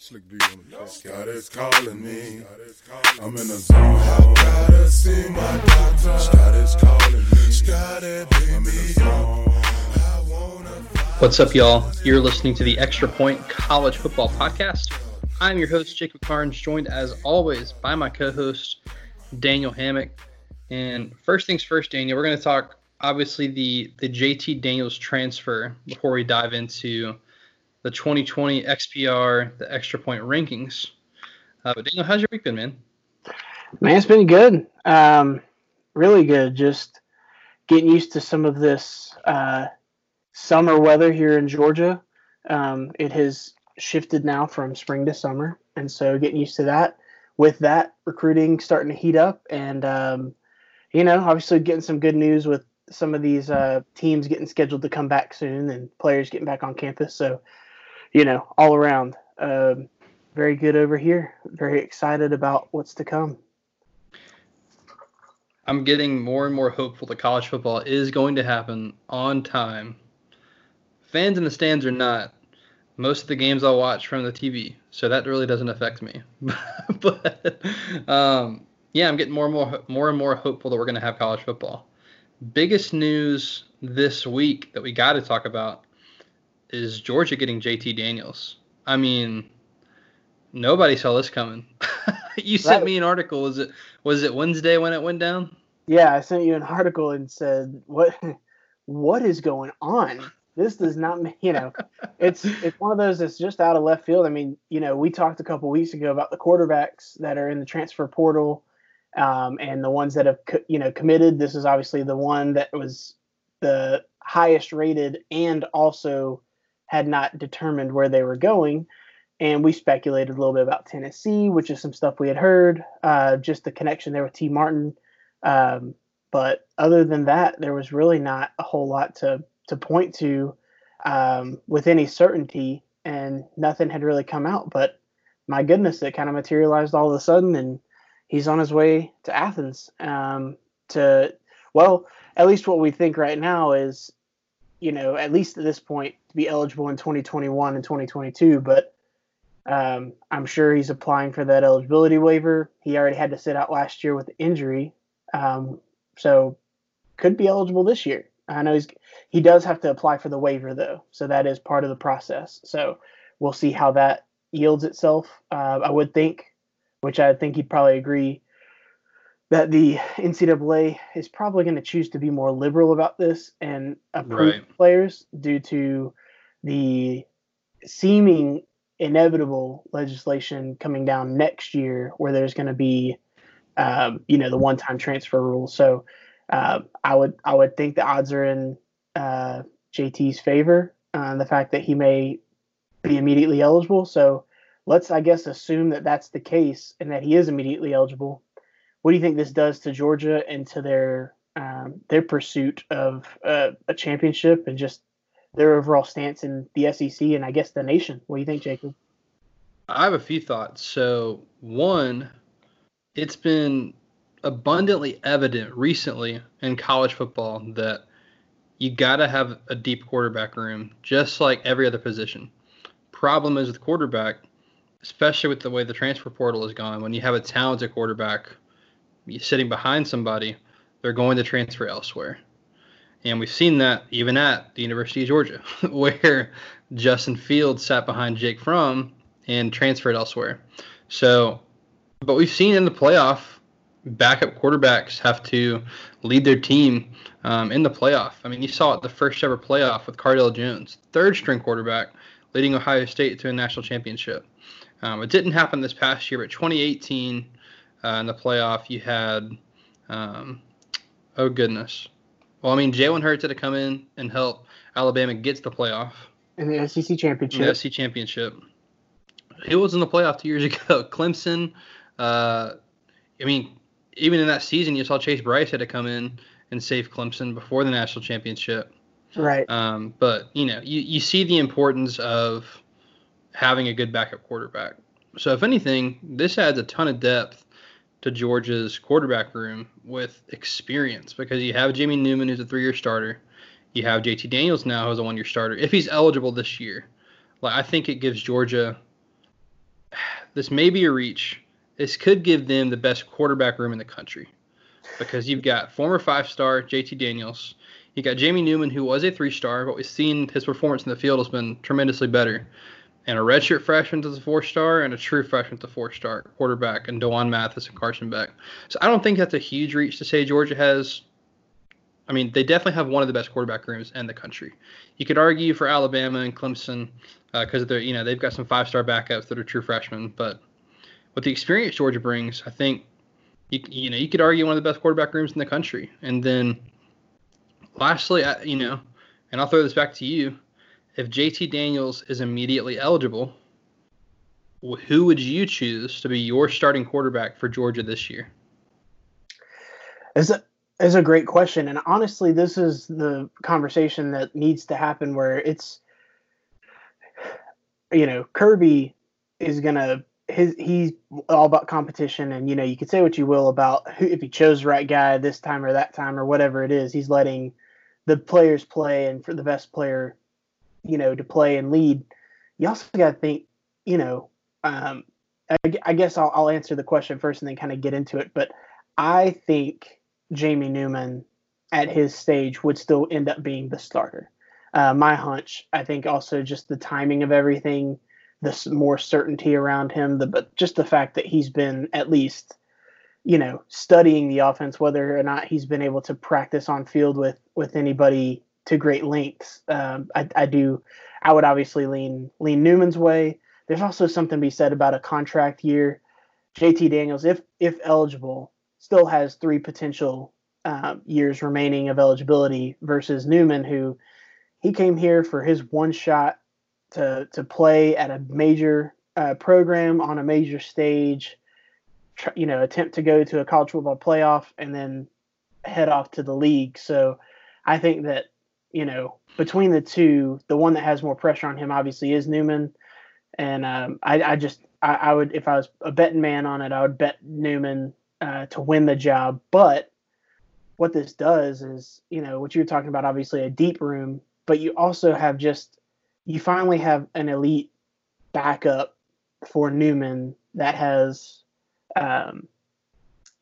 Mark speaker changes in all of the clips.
Speaker 1: Slick B on the track. God is calling me. I'm in the zone. I gotta see my doctor. Scott is calling me. Scotty, baby. I'm in the zone.
Speaker 2: What's up, y'all? You're listening to the Extra Point College Football Podcast. I'm your host, Jacob Karnes, joined as always by my co host, Daniel Hammock. And first things first, Daniel, we're going to talk obviously the, the JT Daniels transfer before we dive into the 2020 XPR, the Extra Point rankings. Uh, but Daniel, how's your week been, man?
Speaker 3: Man, it's been good. Um, really good. Just getting used to some of this uh, summer weather here in Georgia. Um, it has shifted now from spring to summer, and so getting used to that. With that, recruiting starting to heat up, and um, you know, obviously getting some good news with some of these uh, teams getting scheduled to come back soon, and players getting back on campus. So, you know, all around, um, very good over here. Very excited about what's to come.
Speaker 2: I'm getting more and more hopeful that college football is going to happen on time. Fans in the stands are not. Most of the games I'll watch from the TV, so that really doesn't affect me. but um, yeah, I'm getting more and more more and more hopeful that we're going to have college football. Biggest news this week that we got to talk about is Georgia getting JT Daniels. I mean, nobody saw this coming. you sent me an article. Was it was it Wednesday when it went down?
Speaker 3: Yeah, I sent you an article and said, "What, what is going on? This does not, you know, it's it's one of those that's just out of left field. I mean, you know, we talked a couple weeks ago about the quarterbacks that are in the transfer portal, um, and the ones that have, you know, committed. This is obviously the one that was the highest rated and also had not determined where they were going. And we speculated a little bit about Tennessee, which is some stuff we had heard, uh, just the connection there with Tee Martin. Um, but other than that, there was really not a whole lot to to point to um, with any certainty, and nothing had really come out. But my goodness, it kind of materialized all of a sudden, and he's on his way to Athens. Um, to well, at least what we think right now is, you know, at least at this point, be eligible in 2021 and 2022. But um, I'm sure he's applying for that eligibility waiver. He already had to sit out last year with the injury, um, so could be eligible this year. I know he's he does have to apply for the waiver though, so that is part of the process. So we'll see how that yields itself. Uh, I would think, which I think he'd probably agree, that the NCAA is probably going to choose to be more liberal about this and approve
Speaker 2: Right.
Speaker 3: players due to the seeming inevitable legislation coming down next year where there's going to be um, you know the one-time transfer rule so uh, i would i would think the odds are in uh, jt's favor uh, the fact that he may be immediately eligible. So let's i guess assume that that's the case and that he is immediately eligible. What do you think this does to georgia and to their um, their pursuit of uh, a championship and just their overall stance in the SEC and I guess the nation. What do you think, Jacob?
Speaker 2: I have a few thoughts. So, one, it's been abundantly evident recently in college football that you got to have a deep quarterback room, just like every other position. Problem is with quarterback, especially with the way the transfer portal is gone, when you have a talented quarterback sitting behind somebody, they're going to transfer elsewhere. And we've seen that even at the University of Georgia, where Justin Fields sat behind Jake Fromm and transferred elsewhere. So, but we've seen in the playoff, backup quarterbacks have to lead their team um, in the playoff. I mean, you saw it the first ever playoff with Cardale Jones, third string quarterback, leading Ohio State to a national championship. Um, it didn't happen this past year, but 2018 uh, in the playoff, you had, um, oh goodness. Well, I mean, Jalen Hurts had to come in and help Alabama get to the playoff
Speaker 3: In the SEC
Speaker 2: in
Speaker 3: championship.
Speaker 2: the SC championship. He was in the playoff two years ago. Clemson. Uh, I mean, even in that season, you saw Chase Brice had to come in and save Clemson before the national championship.
Speaker 3: Right.
Speaker 2: Um, but you know, you, you see the importance of having a good backup quarterback. So if anything, this adds a ton of depth to Georgia's quarterback room with experience because you have Jamie Newman who's a three-year starter. You have JT Daniels now who's a one-year starter. If he's eligible this year, like I think it gives Georgia this may be a reach. This could give them the best quarterback room in the country because you've got former five star JT Daniels. You got Jamie Newman, who was a three star, but we've seen his performance in the field has been tremendously better. And a redshirt freshman to the four star and a true freshman to four star quarterback, and D'Wan Mathis and Carson Beck. So I don't think that's a huge reach to say Georgia has. I mean, they definitely have one of the best quarterback rooms in the country. You could argue for Alabama and Clemson because uh, they're you know they've got some five star backups that are true freshmen, but with the experience Georgia brings, I think you you know you could argue one of the best quarterback rooms in the country. And then lastly, I, you know, and I'll throw this back to you. If JT Daniels is immediately eligible, who would you choose to be your starting quarterback for Georgia this year?
Speaker 3: Is a is a great question, and honestly, this is the conversation that needs to happen where it's, you know, Kirby is gonna his he's all about competition and you know you could say what you will about who if he chose the right guy this time or that time or whatever it is he's letting the players play and for the best player you know to play and lead you also got to think you know um, I, I, guess I'll, I'll answer the question first and then kind of get into it but i think jamie newman at his stage would still end up being the starter uh, my hunch i think also just the timing of everything this more certainty around him. The but just the fact that he's been at least, you know, studying the offense, whether or not he's been able to practice on field with with anybody to great lengths. Um, I, I do. I would obviously lean lean Newman's way. There's also something to be said about a contract year. JT Daniels, if if eligible, still has three potential um, years remaining of eligibility versus Newman, who he came here for his one shot to to play at a major uh, program on a major stage, tr- you know, attempt to go to a college football playoff and then head off to the league. So I think that you know between the two, the one that has more pressure on him obviously is Newman, and um, I, I, just I, I, would if I was a betting man on it, I would bet Newman uh, to win the job. But what this does is you know what you're talking about, obviously a deep room, but you also have just you finally have an elite backup for Newman that has um,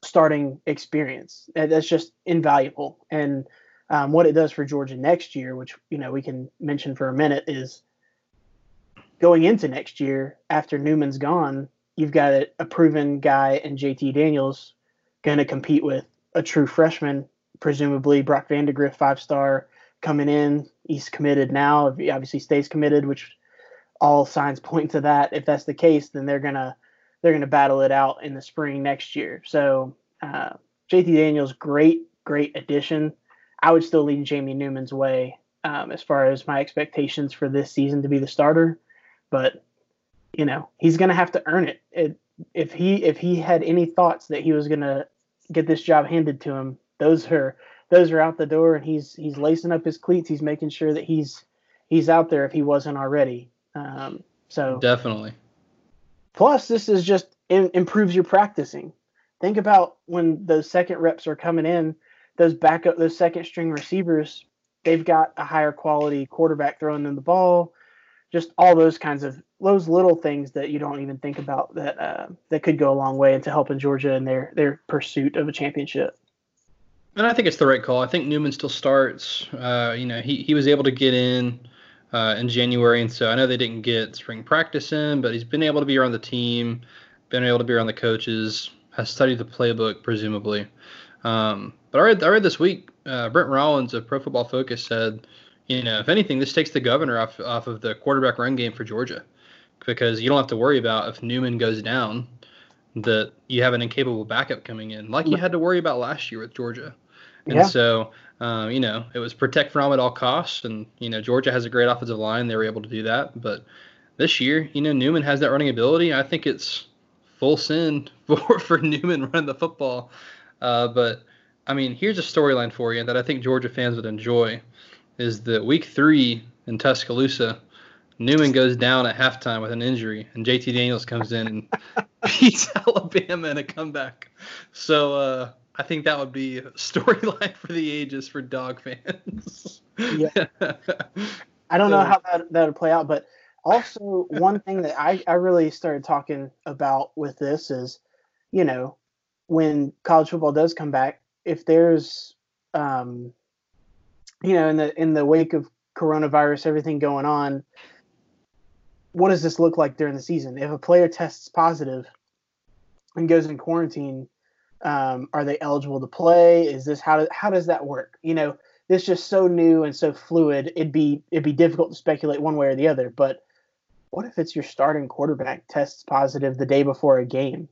Speaker 3: starting experience. That's just invaluable. And um, what it does for Georgia next year, which you know we can mention for a minute, is going into next year after Newman's gone, you've got a, a proven guy and JT Daniels going to compete with a true freshman, presumably Brock Vandagriff, five star coming in. He's committed now. If he obviously stays committed, which all signs point to that. If that's the case, then they're gonna they're gonna battle it out in the spring next year. So uh, JT Daniels, great great addition. I would still lean Jamie Newman's way um, as far as my expectations for this season to be the starter, but you know he's gonna have to earn it. it if he if he had any thoughts that he was gonna get this job handed to him, those are those are out the door, and he's he's lacing up his cleats. He's making sure that he's he's out there if he wasn't already. Um, so
Speaker 2: definitely.
Speaker 3: Plus, this is just in, improves your practicing. Think about when those second reps are coming in, those backup, those second string receivers, they've got a higher quality quarterback throwing them the ball. Just all those kinds of those little things that you don't even think about that uh, that could go a long way into helping Georgia in their their pursuit of a championship.
Speaker 2: And I think it's the right call. I think Newman still starts. Uh, you know, he, he was able to get in uh, in January, and so I know they didn't get spring practice in, but he's been able to be around the team, been able to be around the coaches, has studied the playbook presumably. Um, but I read I read this week, uh, Brent Rollins of Pro Football Focus said, you know, if anything, this takes the governor off off of the quarterback run game for Georgia, because you don't have to worry about if Newman goes down that you have an incapable backup coming in, like you had to worry about last year with Georgia. And yeah. so, um, you know, it was protect Fromm at all costs. And, you know, Georgia has a great offensive line. They were able to do that. But this year, you know, Newman has that running ability. I think it's full sin for, for Newman running the football. Uh, but, I mean, here's a storyline for you that I think Georgia fans would enjoy is that week three in Tuscaloosa, Newman goes down at halftime with an injury, and JT Daniels comes in and beats Alabama in a comeback. So, uh, I think that would be a storyline for the ages for dog fans.
Speaker 3: yeah. I don't know how that that would play out, but also, one thing that I, I really started talking about with this is, you know, when college football does come back, if there's, um, you know, in the in the wake of coronavirus, everything going on, what does this look like during the season? If a player tests positive and goes in quarantine, um, are they eligible to play? Is this how how does that work? You know, this just so new and so fluid. It'd be it'd be difficult to speculate one way or the other. But what if it's your starting quarterback tests positive the day before a game?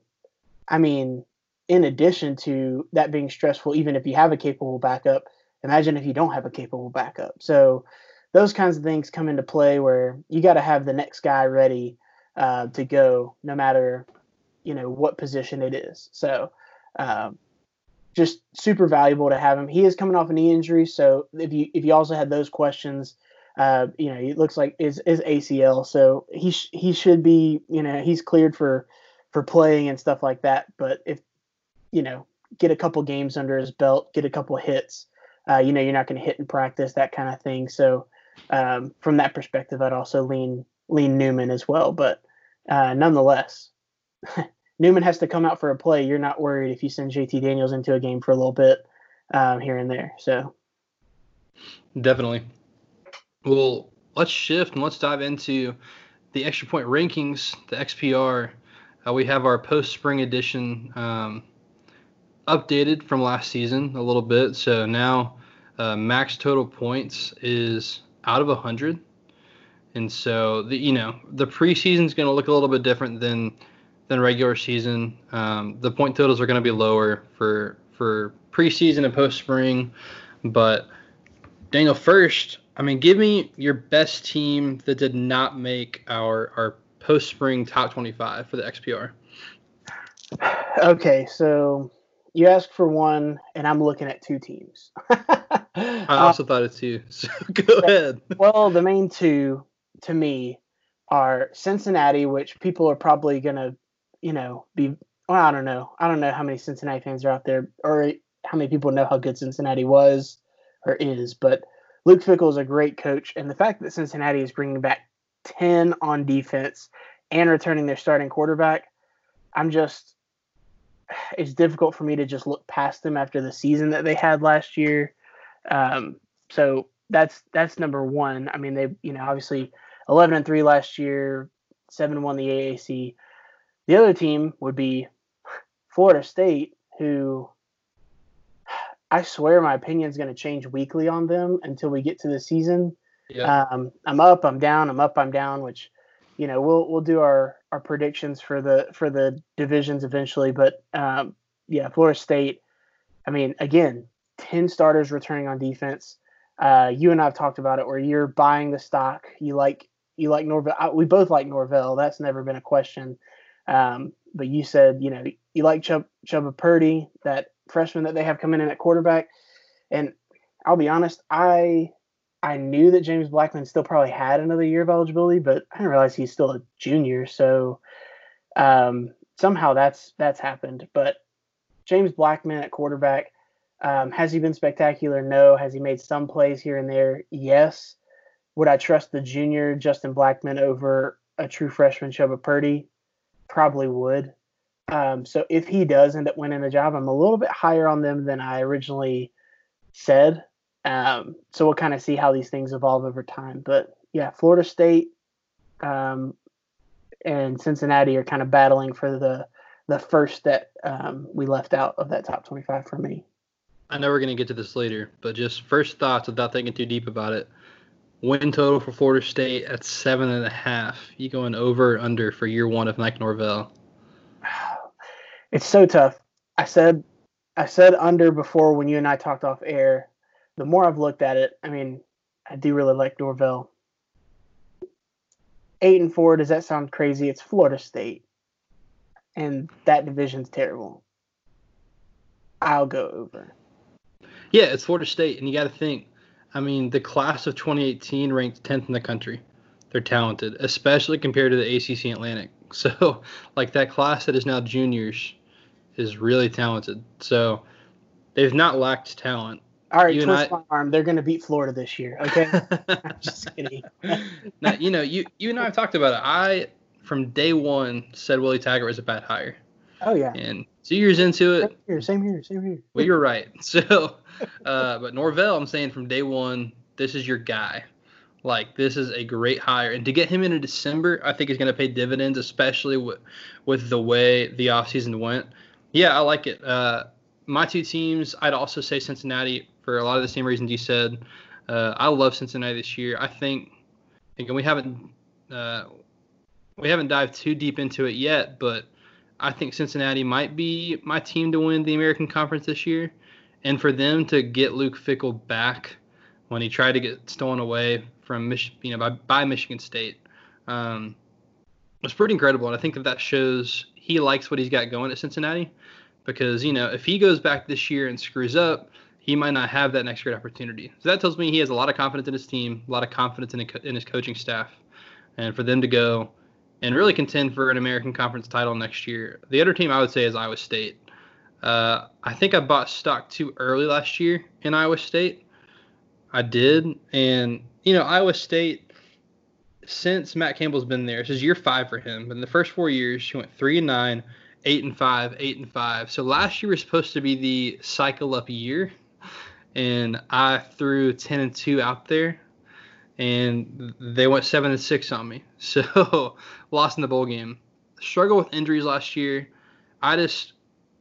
Speaker 3: I mean, in addition to that being stressful, even if you have a capable backup, imagine if you don't have a capable backup. So those kinds of things come into play where you got to have the next guy ready uh, to go, no matter you know what position it is. So um, just super valuable to have him. He is coming off a knee injury, so if you if you also had those questions, uh, you know, it looks like is is ACL, so he sh- he should be you know he's cleared for for playing and stuff like that. But if you know get a couple games under his belt, get a couple hits, uh, you know, you're not going to hit in practice, that kind of thing. So um, from that perspective, I'd also lean lean Newman as well. But uh, nonetheless, Newman has to come out for a play. You're not worried if you send JT Daniels into a game for a little bit um, here and there. So
Speaker 2: definitely. Well, let's shift and let's dive into the extra point rankings, the XPR. Uh, we have our post spring edition um, updated from last season a little bit. So now uh, max total points is out of 100. And so the you know the preseason is going to look a little bit different than than regular season. Um, the point totals are going to be lower for for preseason and post spring. But Daniel, first, I mean, give me your best team that did not make our our post spring top 25 for the XPR.
Speaker 3: Okay, so you asked for one, and I'm looking at two teams.
Speaker 2: I also uh, thought it too. So go ahead.
Speaker 3: Well, the main two to me are Cincinnati, which people are probably gonna, you know, be. Well, I don't know. I don't know how many Cincinnati fans are out there, or how many people know how good Cincinnati was or is. But Luke Fickell is a great coach, and the fact that Cincinnati is bringing back ten on defense and returning their starting quarterback, I'm just. It's difficult for me to just look past them after the season that they had last year. Um, so that's that's number one. I mean, they you know obviously 11 and three last year, seven won the AAC. The other team would be Florida State, who I swear my opinion is going to change weekly on them until we get to the season. Yeah. Um, I'm up, I'm down, I'm up, I'm down, which you know we'll we'll do our our predictions for the for the divisions eventually. But um, yeah, Florida State. I mean, again, 10 starters returning on defense. Uh, you and I've talked about it where you're buying the stock. You like you like Norvell. We both like Norvell. That's never been a question. Um, but you said you know you like Chubb, Chubba Purdy, that freshman that they have coming in at quarterback. And I'll be honest, I I knew that James Blackman still probably had another year of eligibility, but I didn't realize he's still a junior. So um, somehow that's that's happened. But James Blackman at quarterback um, has he been spectacular? No. Has he made some plays here and there? Yes. Would I trust the junior Justin Blackman over a true freshman Chubba Purdy? Probably would. Um, so if he does end up winning the job, I'm a little bit higher on them than I originally said. Um, so we'll kind of see how these things evolve over time. But yeah, Florida State um, and Cincinnati are kind of battling for the the first that um, we left out of that top 25 for me.
Speaker 2: I know we're going to get to this later, but just first thoughts without thinking too deep about it. Win total for Florida State at seven and a half. You going over under for year one of Mike Norvell?
Speaker 3: It's so tough. I said I said under before when you and I talked off air. The more I've looked at it, I mean, I do really like Norvell. Eight and four, does that sound crazy? It's Florida State. And that division's terrible. I'll go over.
Speaker 2: Yeah, it's Florida State, and you got to think. I mean, the class of 2018 ranked 10th in the country. They're talented, especially compared to the ACC Atlantic. So, like that class that is now juniors is really talented. So, they've not lacked talent.
Speaker 3: All right,
Speaker 2: You
Speaker 3: twist
Speaker 2: I-
Speaker 3: my arm. They're going to beat Florida this year. Okay, just kidding.
Speaker 2: now, you know, you you and I have talked about it. I from day one said Willie Taggart was a bad hire,
Speaker 3: Oh yeah.
Speaker 2: and two years into it, Same
Speaker 3: here. Same here. Same here.
Speaker 2: well, you're right. So, uh, but Norvell, I'm saying from day one, this is your guy. Like this is a great hire, and to get him into December, I think is going to pay dividends, especially with with the way the offseason went. Yeah, I like it. Uh, my two teams, I'd also say Cincinnati for a lot of the same reasons you said. Uh, I love Cincinnati this year. I think, again, we haven't uh, we haven't dived too deep into it yet, but I think Cincinnati might be my team to win the American Conference this year, and for them to get Luke Fickell back when he tried to get stolen away from Mich- you know by, by Michigan State um, was pretty incredible, and I think that that shows he likes what he's got going at Cincinnati because you know if he goes back this year and screws up, he might not have that next great opportunity. So that tells me he has a lot of confidence in his team, a lot of confidence in, in his coaching staff, and for them to go and really contend for an American Conference title next year. The other team I would say is Iowa State. Uh, I think I bought stock too early last year in Iowa State. I did, and you know Iowa State since Matt Campbell's been there, this is year five for him. But in the first four years, he went three and nine, eight and five, eight and five. So last year was supposed to be the cycle up year, and I threw ten and two out there, and they went seven and six on me. So lost in the bowl game. Struggle with injuries last year. I just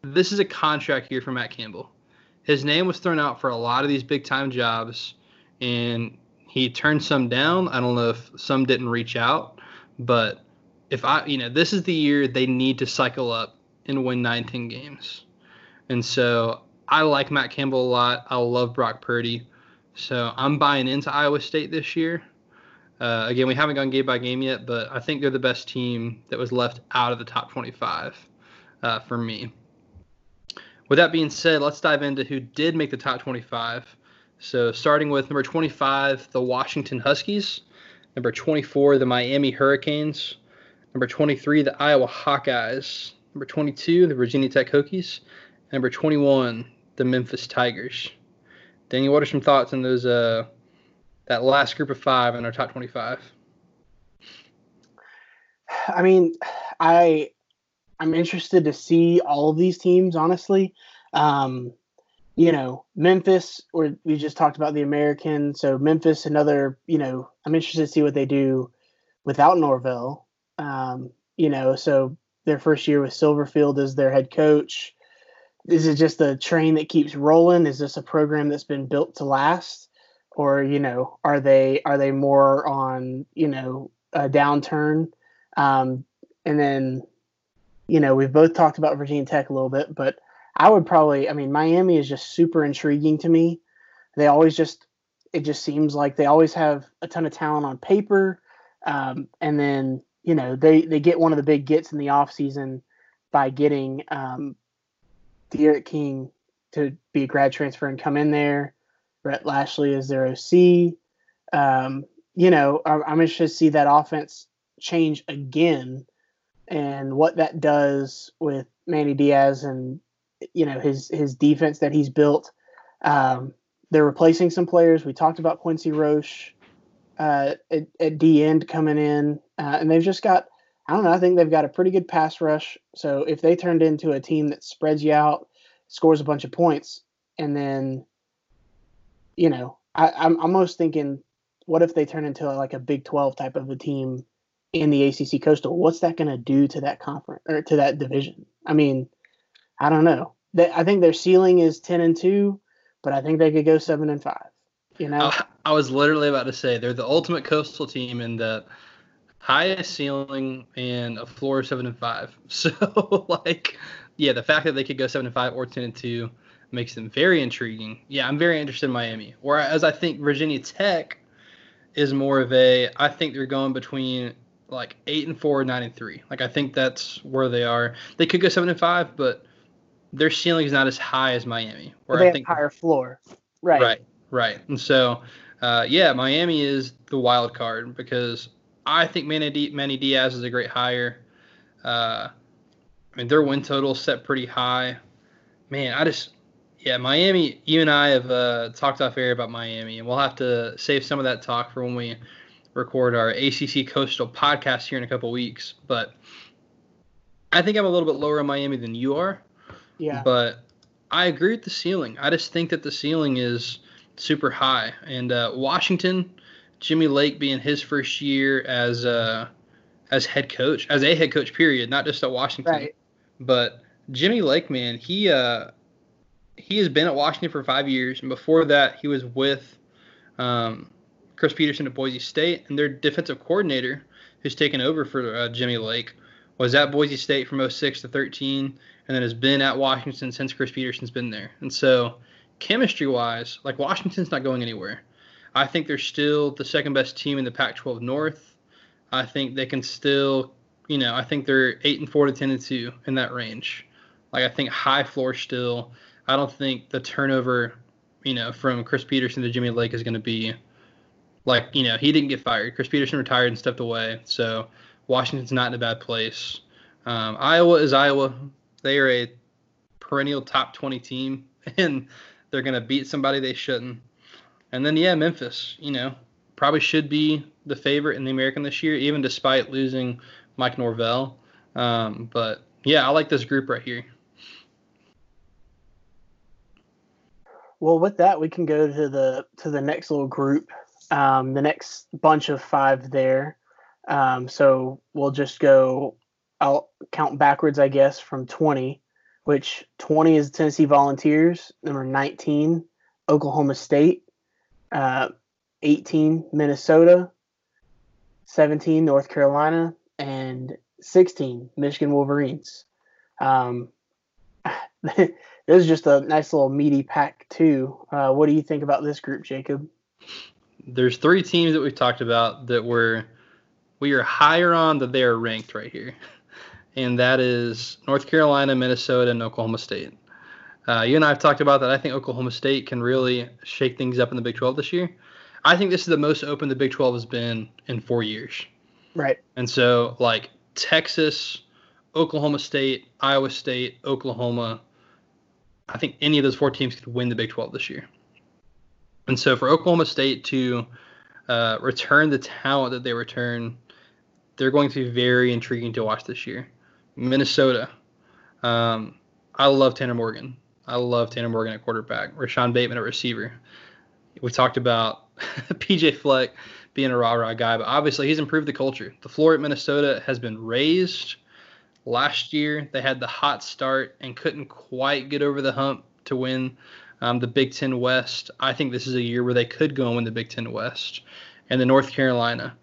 Speaker 2: this is a contract year for Matt Campbell. His name was thrown out for a lot of these big time jobs, and he turned some down. I don't know if some didn't reach out, but if I, you know, this is the year they need to cycle up and win 19 games. And so I like Matt Campbell a lot. I love Brock Purdy. So I'm buying into Iowa State this year. Uh, again, we haven't gone game by game yet, but I think they're the best team that was left out of the top 25 uh, for me. With that being said, let's dive into who did make the top 25. So starting with number 25, the Washington Huskies. Number 24, the Miami Hurricanes. Number 23, the Iowa Hawkeyes. Number 22, the Virginia Tech Hokies. Number 21, the Memphis Tigers. Daniel, what are some thoughts on those? Uh, that last group of five in our top 25.
Speaker 3: I mean, I I'm interested to see all of these teams. Honestly, um, you know, Memphis. Or we just talked about the American. So Memphis, another. You know, I'm interested to see what they do without Norvell. Um, you know, so their first year with Silverfield as their head coach. Is it just a train that keeps rolling? Is this a program that's been built to last? Or, you know, are they are they more on, you know, a downturn? Um, and then, you know, we've both talked about Virginia Tech a little bit, but I would probably, I mean, Miami is just super intriguing to me. They always just, it just seems like they always have a ton of talent on paper. Um, and then, you know, they, they get one of the big gets in the offseason by getting um, D'Eriq King to be a grad transfer and come in there. Rhett Lashlee is their OC. Um, you know, I'm, I'm interested to see that offense change again and what that does with Manny Diaz and you know his his defense that he's built. Um, they're replacing some players. We talked about Quincy Roche uh, at, at D end coming in, uh, and they've just got I don't know. I think they've got a pretty good pass rush. So if they turned into a team that spreads you out, scores a bunch of points, and then you know I, I'm almost thinking, what if they turn into like a Big Twelve type of a team in the ACC Coastal? What's that going to do to that conference or to that division? I mean, I don't know. They, I think their ceiling is ten and two, but I think they could go seven and five. You know,
Speaker 2: I, I was literally about to say they're the ultimate coastal team in that highest ceiling and a floor of seven and five. So like, yeah, the fact that they could go seven and five or ten and two makes them very intriguing. Yeah, I'm very interested in Miami. Whereas I think Virginia Tech is more of a. I think they're going between like eight and four, nine and three. Like I think that's where they are. They could go seven and five, but their ceiling is not as high as Miami. Where
Speaker 3: they
Speaker 2: I
Speaker 3: have
Speaker 2: think
Speaker 3: higher floor. Right.
Speaker 2: Right. Right. And so, uh, yeah, Miami is the wild card because I think Manny, Manny Diaz is a great hire. Uh, I mean, their win total set pretty high. Man, I just, Yeah, Miami. You and I have uh, talked off air about Miami, and we'll have to save some of that talk for when we record our ACC Coastal podcast here in a couple weeks. But I think I'm a little bit lower on Miami than you are.
Speaker 3: Yeah.
Speaker 2: But I agree with the ceiling. I just think that the ceiling is super high. And uh, Washington, Jimmy Lake being his first year as uh, as head coach, as a head coach, period, not just at Washington.
Speaker 3: Right.
Speaker 2: But Jimmy Lake, man, he uh, he has been at Washington for five years, and before that, he was with um, Chris Petersen at Boise State, and their defensive coordinator, who's taken over for uh, Jimmy Lake, was at Boise State from 06 to 13, and then has been at Washington since Chris Petersen's been there. And so, chemistry wise, like Washington's not going anywhere. I think they're still the second best team in the Pac 12 North. I think they can still, you know, I think they're 8 and 4 to 10 and 2 in that range. Like, I think high floor still. I don't think the turnover, you know, from Chris Petersen to Jimmy Lake is going to be like, you know, he didn't get fired. Chris Petersen retired and stepped away. So, Washington's not in a bad place. Um, Iowa is Iowa. They are a perennial top 20 team, and they're going to beat somebody they shouldn't. And then, yeah, Memphis, you know, probably should be the favorite in the American this year, even despite losing Mike Norvell. Um, but yeah, I like this group right here.
Speaker 3: Well, with that, we can go to the to the next little group, um, the next bunch of five there. Um, so we'll just go. I'll count backwards, I guess, from 20, which 20 is Tennessee Volunteers, number 19, Oklahoma State, uh, 18, Minnesota, 17, North Carolina, and 16, Michigan Wolverines. Um, this is just a nice little meaty pack, too. Uh, what do you think about this group, Jacob?
Speaker 2: There's three teams that we've talked about that were we are higher on that they are ranked right here, and that is North Carolina, Minnesota, and Oklahoma State. Uh, you and I have talked about that. I think Oklahoma State can really shake things up in the Big 12 this year. I think this is the most open the Big 12 has been in four years.
Speaker 3: Right.
Speaker 2: And so, like Texas, Oklahoma State, Iowa State, Oklahoma, I think any of those four teams could win the Big 12 this year. And so, for Oklahoma State to uh, return the talent that they return, they're going to be very intriguing to watch this year. Minnesota, um, I love Tanner Morgan. I love Tanner Morgan at quarterback. Rashod Bateman at receiver. We talked about PJ Fleck being a rah rah guy, but obviously he's improved the culture. The floor at Minnesota has been raised. Last year they had the hot start and couldn't quite get over the hump to win um, the Big Ten West. I think this is a year where they could go and win the Big Ten West. And the North Carolina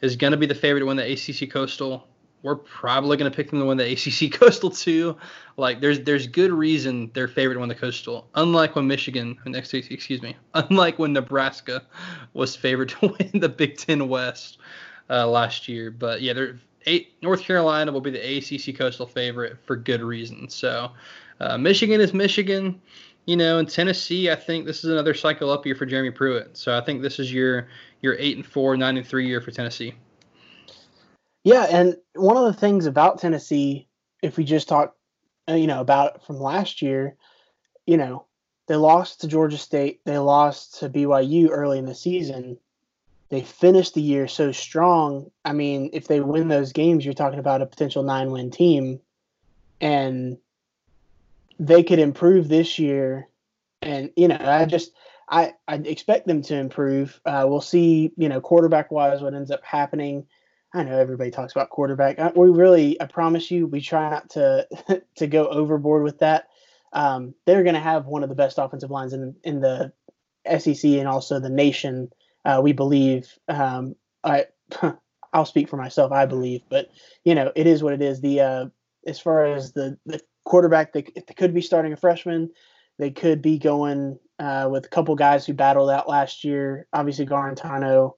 Speaker 2: is going to be the favorite to win the ACC Coastal we're probably going to pick them to win the ACC Coastal too. Like there's there's good reason they're favored to win the Coastal. Unlike when Michigan, next excuse me, unlike when Nebraska was favored to win the Big Ten West uh, last year. But yeah, they're eight, North Carolina will be the ACC Coastal favorite for good reason. So uh, Michigan is Michigan. You know, in Tennessee, I think this is another cycle up year for Jeremy Pruitt. So I think this is your your eight and four, nine and three year for Tennessee.
Speaker 3: Yeah, and one of the things about Tennessee, if we just talk, uh, you know, about it from last year, you know, they lost to Georgia State, they lost to BYU early in the season. They finished the year so strong. I mean, if they win those games, you're talking about a potential nine-win team, and they could improve this year. And you know, I just I I expect them to improve. Uh, we'll see. You know, quarterback wise, what ends up happening I know everybody talks about quarterback. Uh, we really, I promise you, we try not to to go overboard with that. Um, they're going to have one of the best offensive lines in in the SEC and also the nation. Uh, we believe. Um, I I'll speak for myself. I believe, but you know, it is what it is. The uh, as far as the the quarterback, they, they could be starting a freshman. They could be going uh, with a couple guys who battled out last year. Obviously, Guarantano.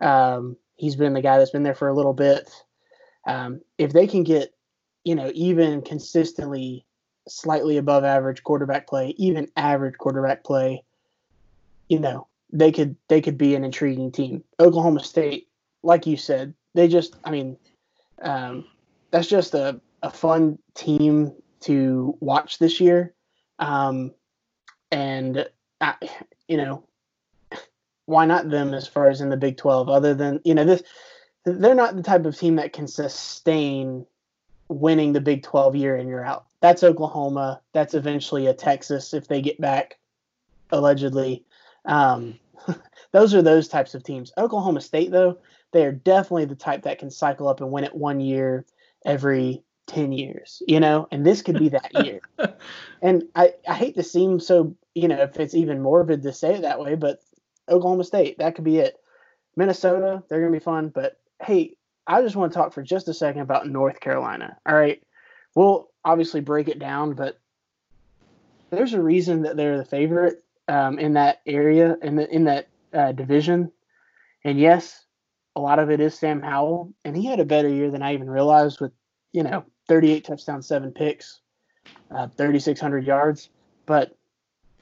Speaker 3: Um, He's been the guy that's been there for a little bit. Um, if they can get, you know, even consistently slightly above average quarterback play, even average quarterback play, you know, they could they could be an intriguing team. Oklahoma State, like you said, they just, I mean, um, that's just a, a fun team to watch this year. Um, and I, you know, why not them as far as in the Big 12? Other than you know this, they're not the type of team that can sustain winning the Big 12 year in year out. That's Oklahoma. That's eventually a Texas if they get back, allegedly. Um, those are those types of teams. Oklahoma State, though, they are definitely the type that can cycle up and win it one year every 10 years, you know, and this could be that year. and I, I hate to seem so, you know, if it's even morbid to say it that way, but Oklahoma State, that could be it. Minnesota, they're going to be fun. But hey, I just want to talk for just a second about North Carolina. All right. We'll obviously break it down, but there's a reason that they're the favorite um, in that area, in, the, in that uh, division. And yes, a lot of it is Sam Howell, and he had a better year than I even realized with, you know, 38 touchdowns, seven picks, uh, 3,600 yards. But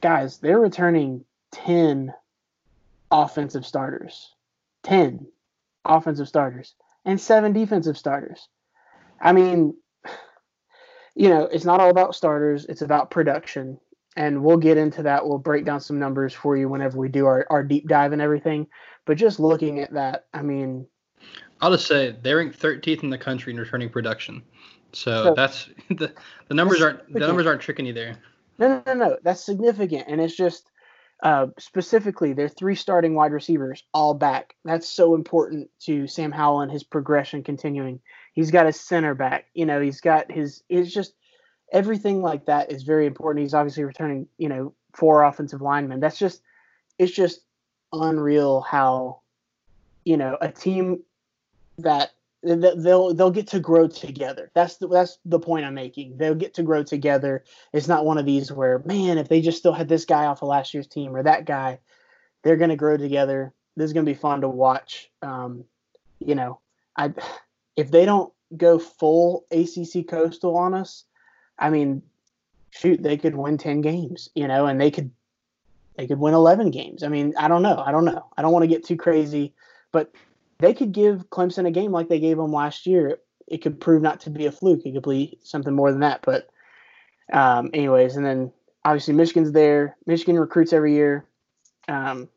Speaker 3: guys, they're returning 10 offensive starters, 10 offensive starters, and seven defensive starters. I mean, you know, it's not all about starters, it's about production. And we'll get into that. We'll break down some numbers for you whenever we do our, our deep dive and everything. But just looking at that, I mean,
Speaker 2: I'll just say they're ranked 13th in the country in returning production. So, so that's the the numbers aren't the numbers aren't tricking you there.
Speaker 3: No, no, no, no. That's significant, and it's just uh, specifically their three starting wide receivers all back. That's so important to Sam Howell and his progression continuing. He's got his center back. You know, he's got his. It's just everything like that is very important. He's obviously returning. You know, four offensive linemen. That's just. It's just unreal how, you know, a team that they'll they'll get to grow together. That's the that's the point I'm making. They'll get to grow together. It's not one of these where man, if they just still had this guy off of last year's team or that guy, they're going to grow together. This is going to be fun to watch. Um, you know, I if they don't go full ACC coastal on us, I mean, shoot, they could win ten games. You know, and they could they could win eleven games. I mean, I don't know. I don't know. I don't want to get too crazy, but they could give Clemson a game like they gave them last year. It could prove not to be a fluke. It could be something more than that. But, um, anyways, and then obviously Michigan's there. Michigan recruits every year. Um,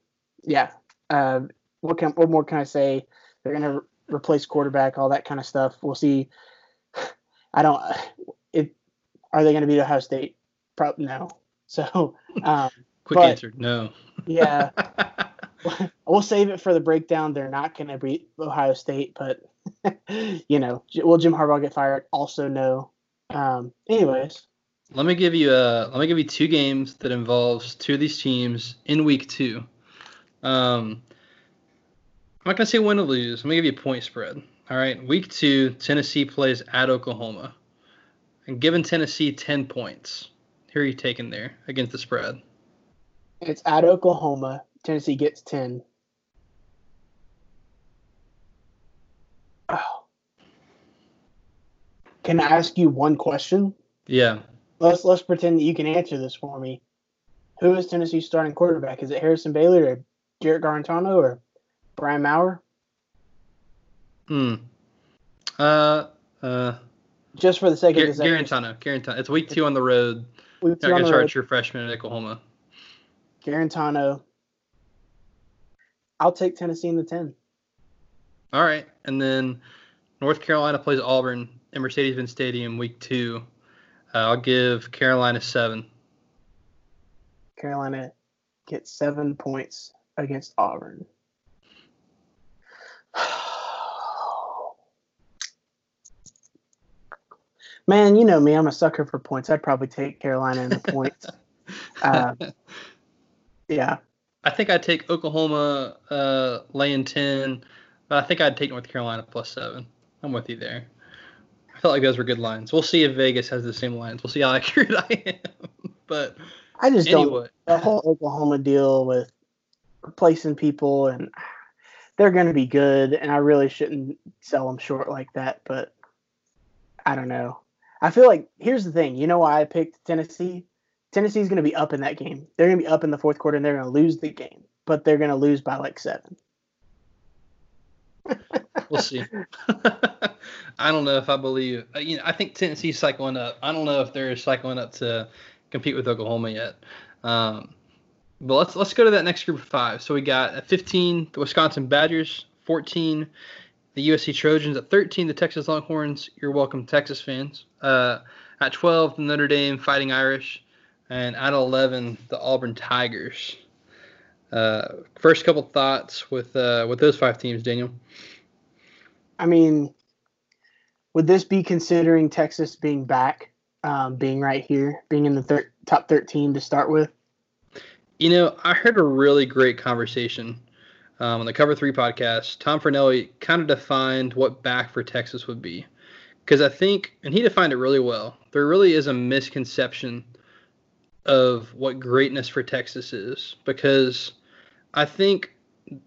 Speaker 3: yeah. Uh, what can what more can I say? They're gonna re- replace quarterback, all that kind of stuff. We'll see. I don't. It are they gonna beat Ohio State? Probably no. So, um,
Speaker 2: quick but, answer, no.
Speaker 3: yeah. we'll save it for the breakdown. They're not going to beat Ohio State, but you know, will Jim Harbaugh get fired? Also, no. Um, anyways,
Speaker 2: let me give you a let me give you two games that involves two of these teams in week two. Um, I'm not gonna say win or lose. I'm gonna give you a point spread. All right, week two, Tennessee plays at Oklahoma, and given Tennessee ten points, who are you taking there against the spread?
Speaker 3: It's at Oklahoma. Tennessee gets 10. Oh. Can I ask you one question?
Speaker 2: Yeah.
Speaker 3: Let's let's pretend that you can answer this for me. Who is Tennessee's starting quarterback? Is it Harrison Bailey or Jarrett Guarantano or Brian Maurer?
Speaker 2: Hmm. Uh. Uh.
Speaker 3: Just for the sake
Speaker 2: Gar-
Speaker 3: of this,
Speaker 2: Guarantano. Guarantano. It's week two on the road. Week two on the road. True freshman at Oklahoma.
Speaker 3: Guarantano I'll take Tennessee in the 10.
Speaker 2: All right. And then North Carolina plays Auburn in Mercedes-Benz Stadium week two. Uh, I'll give Carolina seven.
Speaker 3: Carolina gets seven points against Auburn. Man, you know me. I'm a sucker for points. I'd probably take Carolina in the points. uh, yeah,
Speaker 2: I think I'd take Oklahoma uh, laying 10, but I think I'd take North Carolina plus 7. I'm with you there. I felt like those were good lines. We'll see if Vegas has the same lines. We'll see how accurate I am. but
Speaker 3: I just anyway. don't. The whole Oklahoma deal with replacing people, and they're going to be good, and I really shouldn't sell them short like that, but I don't know. I feel like here's the thing. You know why I picked Tennessee? Tennessee's going to be up in that game. They're going to be up in the fourth quarter and they're going to lose the game, but they're going to lose by like seven.
Speaker 2: we'll see. I don't know if I believe. Uh, you know, I think Tennessee's cycling up. I don't know if they're cycling up to compete with Oklahoma yet. Um, but let's let's go to that next group of five. So we got at 15 the Wisconsin Badgers, 14 the USC Trojans, at 13 the Texas Longhorns. You're welcome, Texas fans. Uh, at 12 the Notre Dame Fighting Irish, and at 11 the Auburn Tigers. Uh, first couple thoughts with uh, with those five teams, Daniel.
Speaker 3: I mean, would this be considering Texas being back, um, being right here, being in the thir- top 13 to start with?
Speaker 2: You know, I heard a really great conversation um, on the Cover Three podcast. Tom Fornelli kind of defined what back for Texas would be, because I think, and he defined it really well. There really is a misconception of what greatness for Texas is, because I think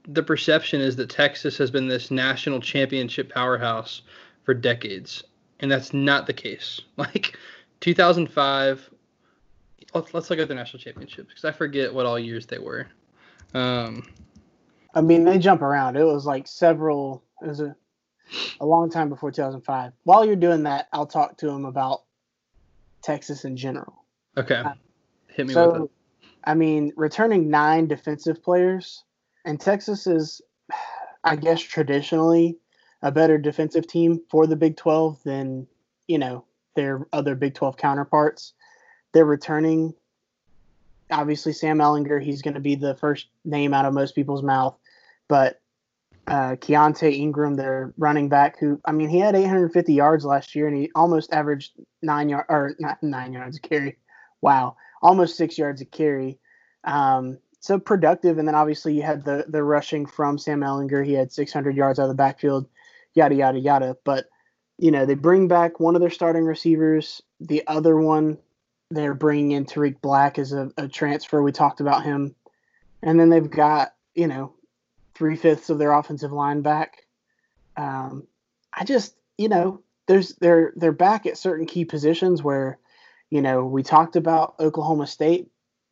Speaker 2: the perception is that Texas has been this national championship powerhouse for decades, and that's not the case. Like 2005, let's, let's look at the national championships because I forget what all years they were. Um,
Speaker 3: I mean, they jump around. It was like several. It was a a long time before 2005. While you're doing that, I'll talk to him about Texas in general.
Speaker 2: okay,
Speaker 3: Uh,
Speaker 2: hit me with it.
Speaker 3: So, I mean, returning nine defensive players, and Texas is, I guess, traditionally a better defensive team for the Big 12 than, you know, their other Big 12 counterparts. They're returning, obviously, Sam Ehlinger. He's going to be the first name out of most people's mouth. But uh, Keaontay Ingram, their running back, who, I mean, he had 850 yards last year and he almost averaged nine yards, or not nine yards carry. Wow almost six yards a carry. Um, so productive. And then obviously you had the the rushing from Sam Ehlinger. He had 600 yards out of the backfield, yada yada yada. But you know they bring back one of their starting receivers. The other one they're bringing in Tarik Black as a, a transfer. We talked about him, and then they've got you know three fifths of their offensive line back. Um, I just you know there's they're they're back at certain key positions where you know, we talked about Oklahoma State.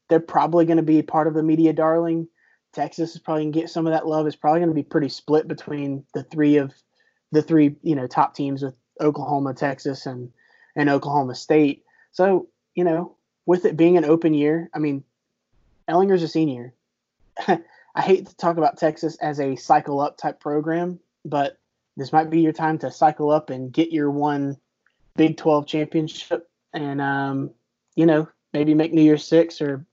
Speaker 3: They're probably going to be part of the media darling. Texas is probably going to get some of that love. It's probably going to be pretty split between the three of the three, you know, top teams with Oklahoma, Texas, and and Oklahoma State. So, you know, with it being an open year, I mean, Ehlinger's a senior. I hate to talk about Texas as a cycle up type program, but this might be your time to cycle up and get your one Big 12 championship and um, you know maybe make New Year's Six or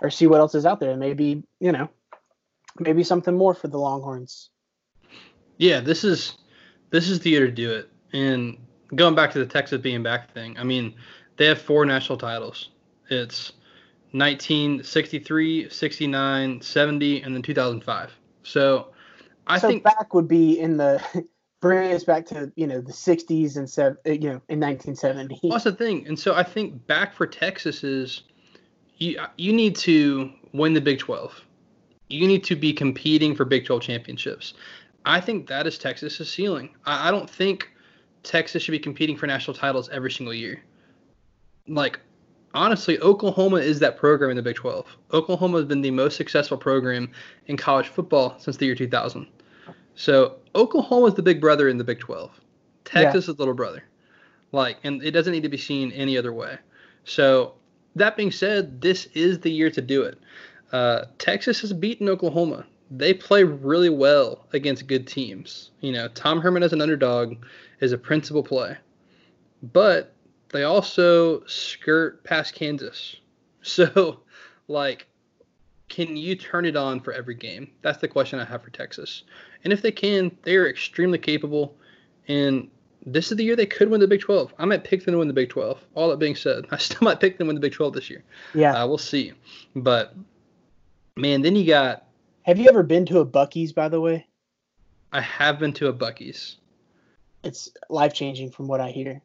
Speaker 3: or see what else is out there, maybe you know maybe something more for the Longhorns.
Speaker 2: Yeah, this is this is the year to do it. And going back to the Texas being back thing, I mean, they have four national titles. It's 1963, 69, 70, and then 2005. So I
Speaker 3: so
Speaker 2: think
Speaker 3: back would be in the bring us back to you know the 60s and seven, uh, you know in 1970.
Speaker 2: Well, that's the thing. And so I think back for Texas is you uh, you need to win the Big 12. You need to be competing for Big 12 championships. I think that is Texas's ceiling. I, I don't think Texas should be competing for national titles every single year. Like honestly, Oklahoma is that program in the Big 12. Oklahoma has been the most successful program in college football since the year 2000. So Oklahoma is the big brother in the Big 12. Texas is little brother. Like, and it doesn't need to be seen any other way. So that being said, this is the year to do it. Uh, Texas has beaten Oklahoma. They play really well against good teams. You know, Tom Herman as an underdog is a principal play, but they also skirt past Kansas. So, like, can you turn it on for every game? That's the question I have for Texas. And if they can, they are extremely capable. And this is the year they could win the Big 12. I might pick them to win the Big 12. All that being said, I still might pick them to win the Big 12 this year.
Speaker 3: Yeah.
Speaker 2: Uh, we'll see. But man, then you got.
Speaker 3: Have you ever been to a Buc-ee's, by the way?
Speaker 2: I have been to a Buc-ee's.
Speaker 3: It's life changing from what I hear.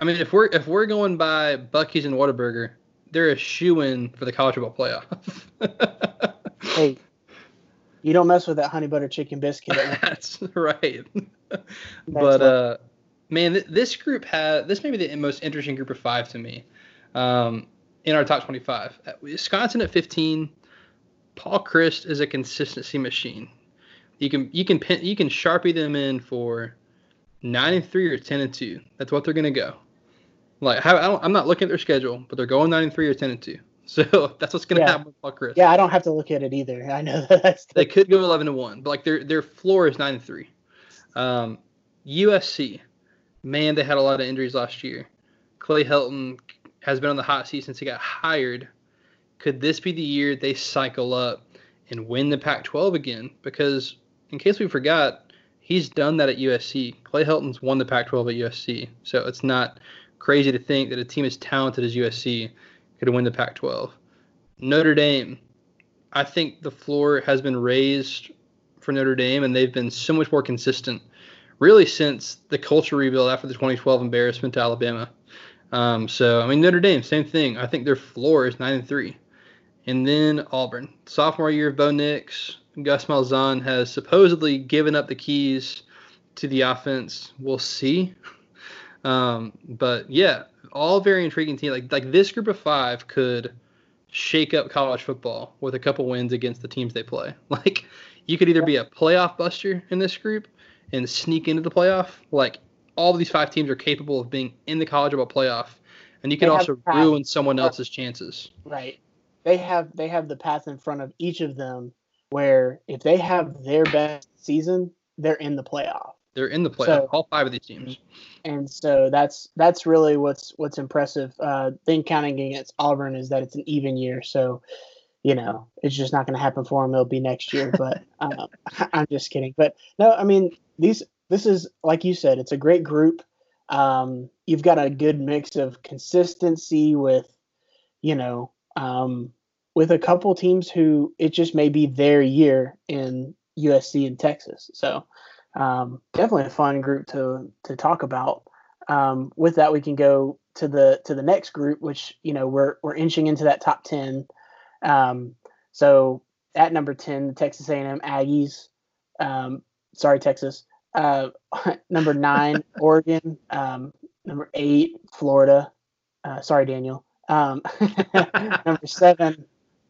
Speaker 2: I mean, if we're if we're going by Buc-ee's and Whataburger, they're a shoe in for the college football playoff.
Speaker 3: Hey, you don't mess with that honey butter chicken biscuit.
Speaker 2: That's right. but uh, man, th- this group had this may be the most interesting group of five to me. Um, in our top 25, At Wisconsin at 15. Paul Chryst is a consistency machine. You can you can pin, you can sharpie them in for nine and three or ten and two. That's what they're gonna go. Like I don't, I'm not looking at their schedule, but they're going nine and three or ten and two. So that's what's going to
Speaker 3: Yeah.
Speaker 2: happen with Paul Chryst.
Speaker 3: Yeah, I don't have to look at it either. I know that that's
Speaker 2: They could go 11 to 1, but like their their floor is 9 and 3. Um, USC, man, they had a lot of injuries last year. Clay Helton has been on the hot seat since he got hired. Could this be the year they cycle up and win the Pac 12 again? Because, in case we forgot, he's done that at USC. Clay Helton's won the Pac 12 at USC. So it's not crazy to think that a team as talented as USC could win the Pac 12. Notre Dame, I think the floor has been raised for Notre Dame, and they've been so much more consistent, really, since the culture rebuild after the 2012 embarrassment to Alabama. Um, so, I mean, Notre Dame, same thing. I think their floor is nine and three, and then Auburn, sophomore year of Bo Nix, Gus Malzahn has supposedly given up the keys to the offense. We'll see. Um, but yeah, all very intriguing team. Like like this group of five could shake up college football with a couple wins against the teams they play. Like you could either be a playoff buster in this group and sneak into the playoff. Like all of these five teams are capable of being in the college football playoff, and you could also ruin someone else's chances.
Speaker 3: right. They have they have the path in front of each of them where if they have their best season, they're in the playoff.
Speaker 2: They're in the playoff.
Speaker 3: So-
Speaker 2: all five of these teams.
Speaker 3: and so that's that's really what's what's impressive. Uh, thing counting against Auburn is that it's an even year, so you know it's just not going to happen for them. It'll be next year, but um, I'm just kidding. But no, I mean these this is like you said, it's a great group. Um, you've got a good mix of consistency with, you know, um, with a couple teams who it just may be their year in USC and Texas. So um, definitely a fun group to to talk about. Um, with that, we can go to the to the next group, which you know we're we're inching into that top ten. Um, so at number ten, the Texas A&M Aggies. Um, sorry, Texas. Uh, number nine, Oregon. Um, number eight, Florida. Uh, sorry, Daniel. Um, number seven,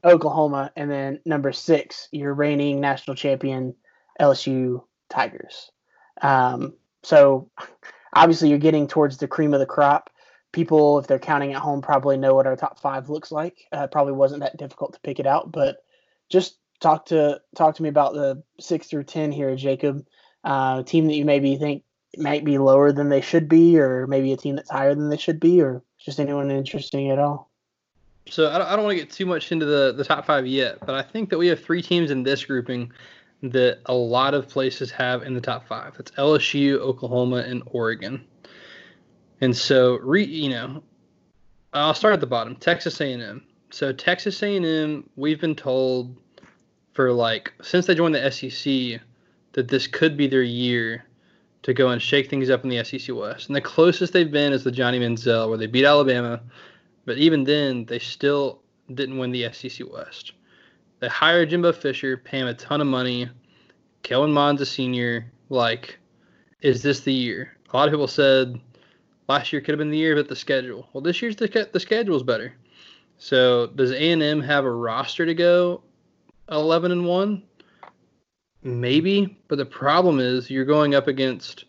Speaker 3: Oklahoma, and then number six, your reigning national champion, LSU Tigers. Um, so obviously, you're getting towards the cream of the crop. People, if they're counting at home, probably know what our top five looks like. Uh, probably wasn't that difficult to pick it out, but just talk to talk to me about the six through ten here, Jacob. Uh, team that you maybe think might be lower than they should be, or maybe a team that's higher than they should be, or just anyone interesting at all.
Speaker 2: So I don't, I don't want to get too much into the, the top five yet, but I think that we have three teams in this grouping that a lot of places have in the top five. It's LSU, Oklahoma, and Oregon. And so, re, you know, I'll start at the bottom. Texas A&M. So Texas A&M, we've been told for like since they joined the SEC that this could be their year to go and shake things up in the SEC West. And the closest they've been is the Johnny Manziel, where they beat Alabama, but even then they still didn't win the SEC West. They hired Jimbo Fisher, pay him a ton of money. Kellen Mond's a senior. Like, is this the year? A lot of people said last year could have been the year, but the schedule. Well, this year's the the schedule's better. So does A and M have a roster to go eleven and one? Maybe, but the problem is you're going up against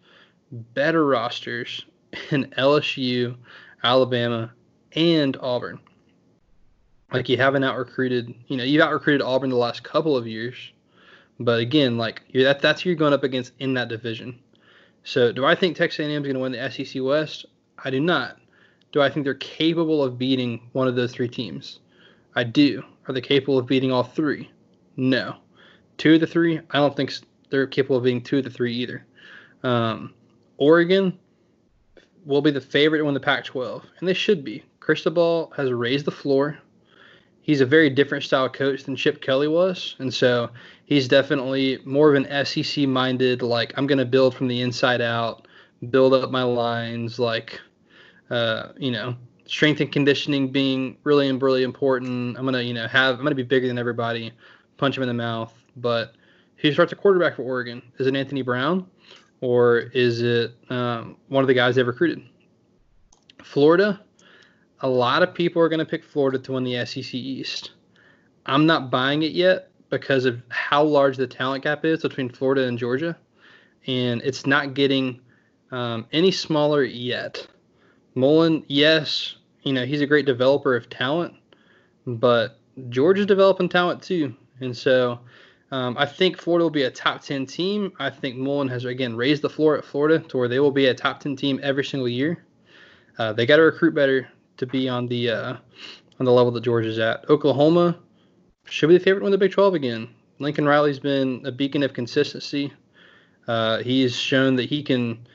Speaker 2: better rosters in LSU, Alabama, and Auburn. Like you haven't out recruited, you know, you've out recruited Auburn the last couple of years, but again, like you're, that that's who you're going up against in that division. So do I think Texas A&M is going to win the SEC West? I do not. Do I think they're capable of beating one of those three teams? I do. Are they capable of beating all three? No. Two of the three, I don't think they're capable of beating two of the three either. Um, Oregon will be the favorite to win the Pac-12, and they should be. Cristobal has raised the floor. He's a very different style coach than Chip Kelly was, and so he's definitely more of an SEC-minded. Like I'm going to build from the inside out, build up my lines, like uh, you know, strength and conditioning being really and really important. I'm gonna, you know, have I'm gonna be bigger than everybody, punch him in the mouth. But who starts a quarterback for Oregon? Is it Anthony Brown, or is it um, one of the guys they've recruited? Florida. A lot of people are going to pick Florida to win the SEC East. I'm not buying it yet because of how large the talent gap is between Florida and Georgia, and it's not getting um, any smaller yet. Mullen, yes, you know, he's a great developer of talent, but Georgia's developing talent too, and so um, I think Florida will be a top 10 team. I think Mullen has, again, raised the floor at Florida to where they will be a top 10 team every single year. Uh, they got to recruit better to be on the uh, on the level that Georgia's at. Oklahoma should be the favorite to win the Big 12 again. Lincoln Riley's been a beacon of consistency. Uh, he's shown that he can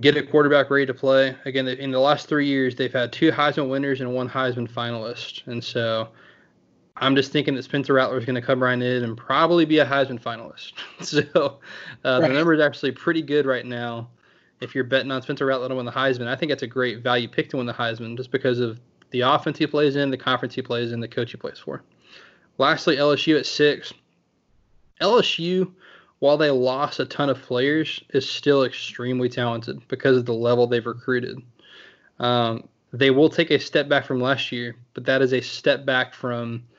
Speaker 2: get a quarterback ready to play. Again, in the last three years, they've had two Heisman winners and one Heisman finalist. And so I'm just thinking that Spencer Rattler is going to come right in and probably be a Heisman finalist. so uh, right. the number is actually pretty good right now. If you're betting on Spencer Rattler to win the Heisman, I think that's a great value pick to win the Heisman just because of the offense he plays in, the conference he plays in, the coach he plays for. Lastly, LSU at six. LSU, while they lost a ton of players, is still extremely talented because of the level they've recruited. Um, they will take a step back from last year, but that is a step back from –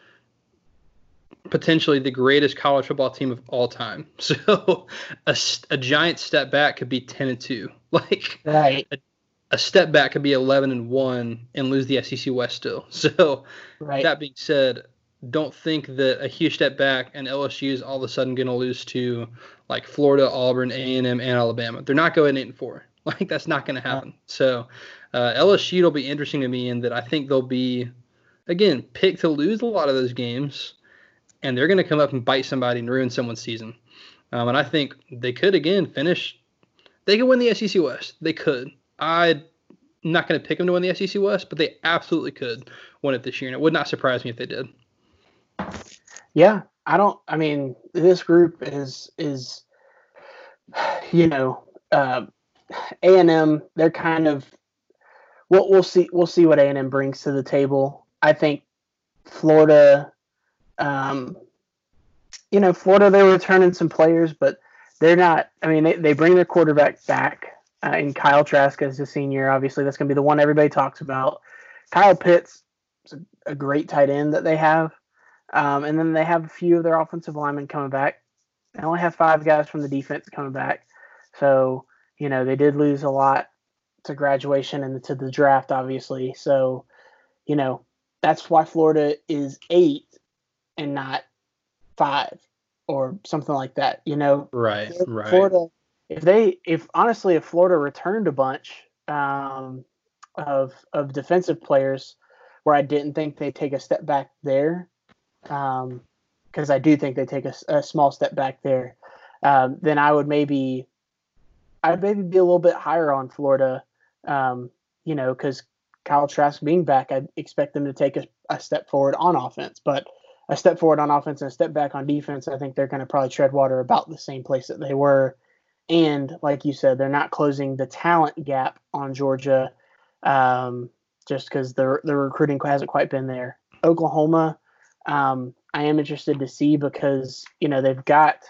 Speaker 2: potentially the greatest college football team of all time. So a, a giant step back could be 10 and 2. Like
Speaker 3: right.
Speaker 2: a, a, step back could be 11 and 1 and lose the SEC West still. So right. that being said, don't think that a huge step back and LSU is all of a sudden going to lose to like Florida, Auburn, A&M, and Alabama. They're not going 8 and 4. Like that's not going to happen. Yeah. So uh, LSU will be interesting to me in that I think they'll be again picked to lose a lot of those games and they're going to come up and bite somebody and ruin someone's season. Um, and I think they could again finish. They could win the SEC West. They could. I'm not going to pick them to win the SEC West, but they absolutely could win it this year, and it would not surprise me if they did.
Speaker 3: Yeah, I don't. I mean, this group is is, you know, uh, A and M. They're kind of. We'll we'll see we'll see what A and M brings to the table. I think Florida um, you know, Florida, they're returning some players, but they're not. I mean, they, they bring their quarterback back uh, in Kyle Trask as a senior. Obviously, that's going to be the one everybody talks about. Kyle Pitts is a, a great tight end that they have. Um, and then they have a few of their offensive linemen coming back. They only have five guys from the defense coming back. So, you know, they did lose a lot to graduation and to the draft, obviously. So, you know, that's why Florida is eight and not five or something like that. You know,
Speaker 2: right, right.
Speaker 3: Florida, if they, if honestly, if Florida returned a bunch um, of of defensive players, where I didn't think they take a step back there, because um, I do think they take a, a small step back there, um, then I would maybe, I'd maybe be a little bit higher on Florida. Um, you know, because Kyle Trask being back, I'd expect them to take a, a step forward on offense, but a step forward on offense and a step back on defense, I think they're going to probably tread water about the same place that they were. And like you said, they're not closing the talent gap on Georgia um, just because the the recruiting hasn't quite been there. Oklahoma, um, I am interested to see because you know they've got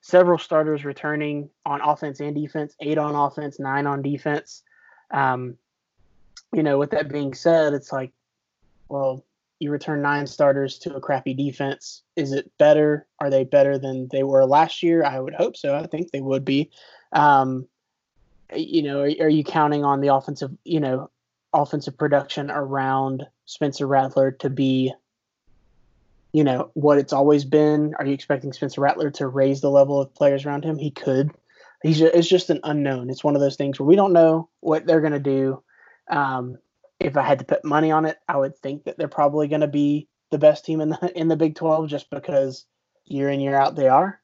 Speaker 3: several starters returning on offense and defense, eight on offense, nine on defense. Um, you know, with that being said, it's like, well, you return nine starters to a crappy defense. Is it better? Are they better than they were last year? I would hope so. I think they would be. Um, you know, are, are, you counting on the offensive, you know, offensive production around Spencer Rattler to be, you know, what it's always been? Are you expecting Spencer Rattler to raise the level of players around him? He could. He's it's just an unknown. It's one of those things where we don't know what they're going to do. Um, if I had to put money on it, I would think that they're probably going to be the best team in the in the Big 12 just because year in year out they are.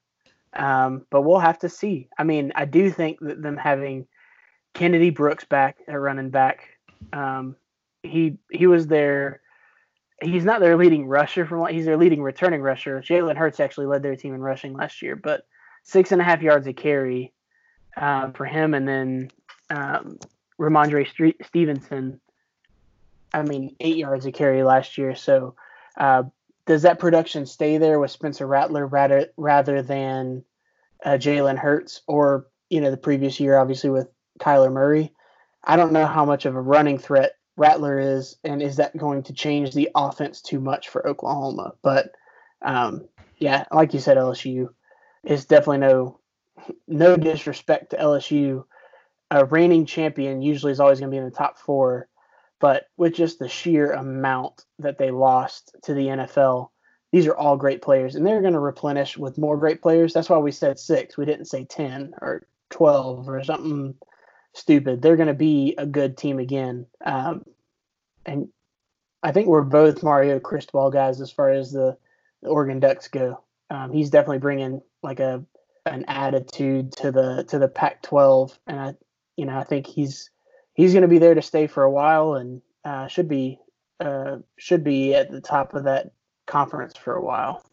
Speaker 3: Um, but we'll have to see. I mean, I do think that them having Kennedy Brooks back at running back, um, he he was their he's not their leading rusher from he's their leading returning rusher. Jalen Hurts actually led their team in rushing last year, but six and a half yards a carry uh, for him, and then um, Rhamondre Stevenson I mean, eight yards a carry last year. So, uh, does that production stay there with Spencer Rattler rather rather than uh, Jalen Hurts or you know the previous year, obviously with Kyler Murray? I don't know how much of a running threat Rattler is, and is that going to change the offense too much for Oklahoma? But um, yeah, like you said, LSU is definitely no no disrespect to LSU. A reigning champion usually is always going to be in the top four But with just the sheer amount that they lost to the NFL, these are all great players, and they're going to replenish with more great players. That's why we said six. We didn't say 10 or 12 or something stupid. They're going to be a good team again. Um, and I think we're both Mario Cristobal guys as far as the, the Oregon Ducks go. Um, he's definitely bringing like a an attitude to the to the Pac-12, and I, you know, I think he's he's going to be there to stay for a while, and uh, should be uh, should be at the top of that conference for a while.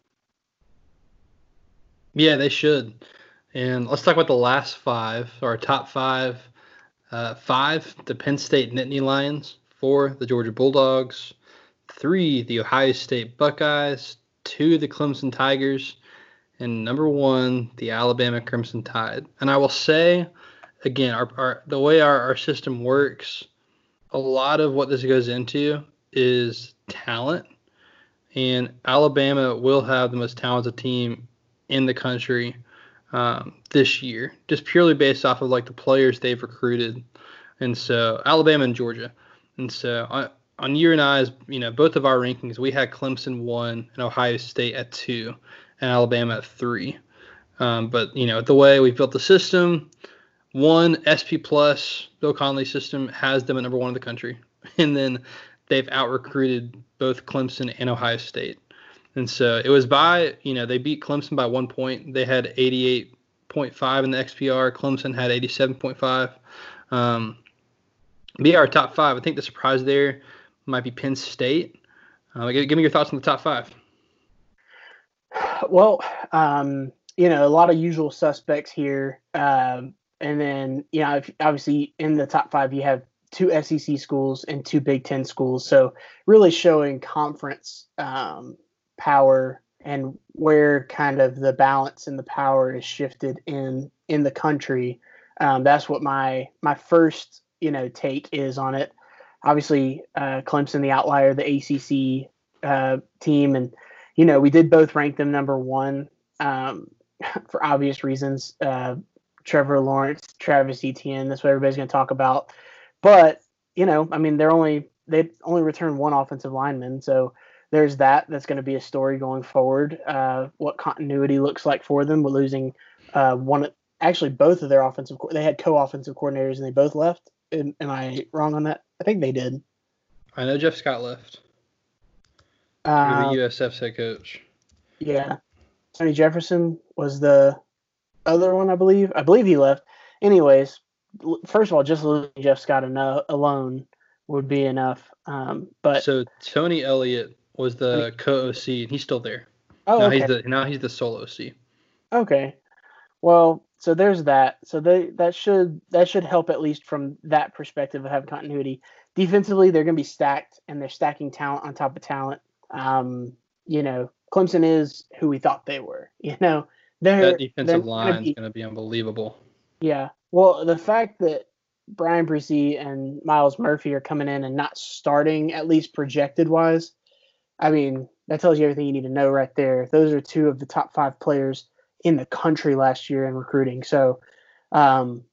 Speaker 2: Yeah, they should. And let's talk about the last five, or top five. Uh, five, the Penn State Nittany Lions. Four, the Georgia Bulldogs. Three, the Ohio State Buckeyes. Two, the Clemson Tigers. And number one, the Alabama Crimson Tide. And I will say, again, our, our the way our, our system works, a lot of what this goes into is talent. And Alabama will have the most talented team in the country um, this year, just purely based off of like the players they've recruited. And so Alabama and Georgia. And so on, on your and I's, you know, both of our rankings, we had Clemson one and Ohio State at two, and Alabama at three. Um, but you know, the way we built the system, one SP Plus Bill Connelly system has them at number one in the country, and then they've out recruited both Clemson and Ohio State. And so it was by, you know, they beat Clemson by one point. They had 88.5 in the XPR. Clemson had 87.5. Um, yeah, our top five. I think the surprise there might be Penn State. Uh, give me your thoughts on the top five.
Speaker 3: Well, um, you know, a lot of usual suspects here. Um, and then, you know, obviously in the top five, you have two SEC schools and two Big Ten schools. So really showing conference um, power and where kind of the balance and the power is shifted in in the country. Um, that's what my my first you know take is on it. Obviously, uh, Clemson, the outlier, the ACC uh, team, and you know we did both rank them number one um, for obvious reasons. Uh, Trevor Lawrence, Travis Etienne. That's what everybody's going to talk about. But you know, I mean, they're only they only returned one offensive lineman, so there's that. That's going to be a story going forward. Uh, what continuity looks like for them. We're losing uh, one, actually both of their offensive. They had co-offensive coordinators and they both left. Am, am I wrong on that? I think they did.
Speaker 2: I know Jeff Scott left. Uh, the USF's head coach.
Speaker 3: Yeah, Tony Jefferson was the other one, I believe. I believe he left. Anyways, first of all, just losing Jeff Scott eno- alone would be enough. Um, but
Speaker 2: so Tony Elliott was the co OC, and he's still there.
Speaker 3: Oh,
Speaker 2: now
Speaker 3: okay.
Speaker 2: he's the now he's the sole OC.
Speaker 3: Okay, well, so there's that. So they that should that should help at least from that perspective of having continuity. Defensively, they're going to be stacked, and they're stacking talent on top of talent. Um, you know, Clemson is who we thought they were. You know,
Speaker 2: they're, that defensive line is going to be unbelievable.
Speaker 3: Yeah. Well, the fact that Bryan Bresee and Myles Murphy are coming in and not starting, at least projected wise, I mean, that tells you everything you need to know right there. Those are two of the top five players in the country last year in recruiting. So, um,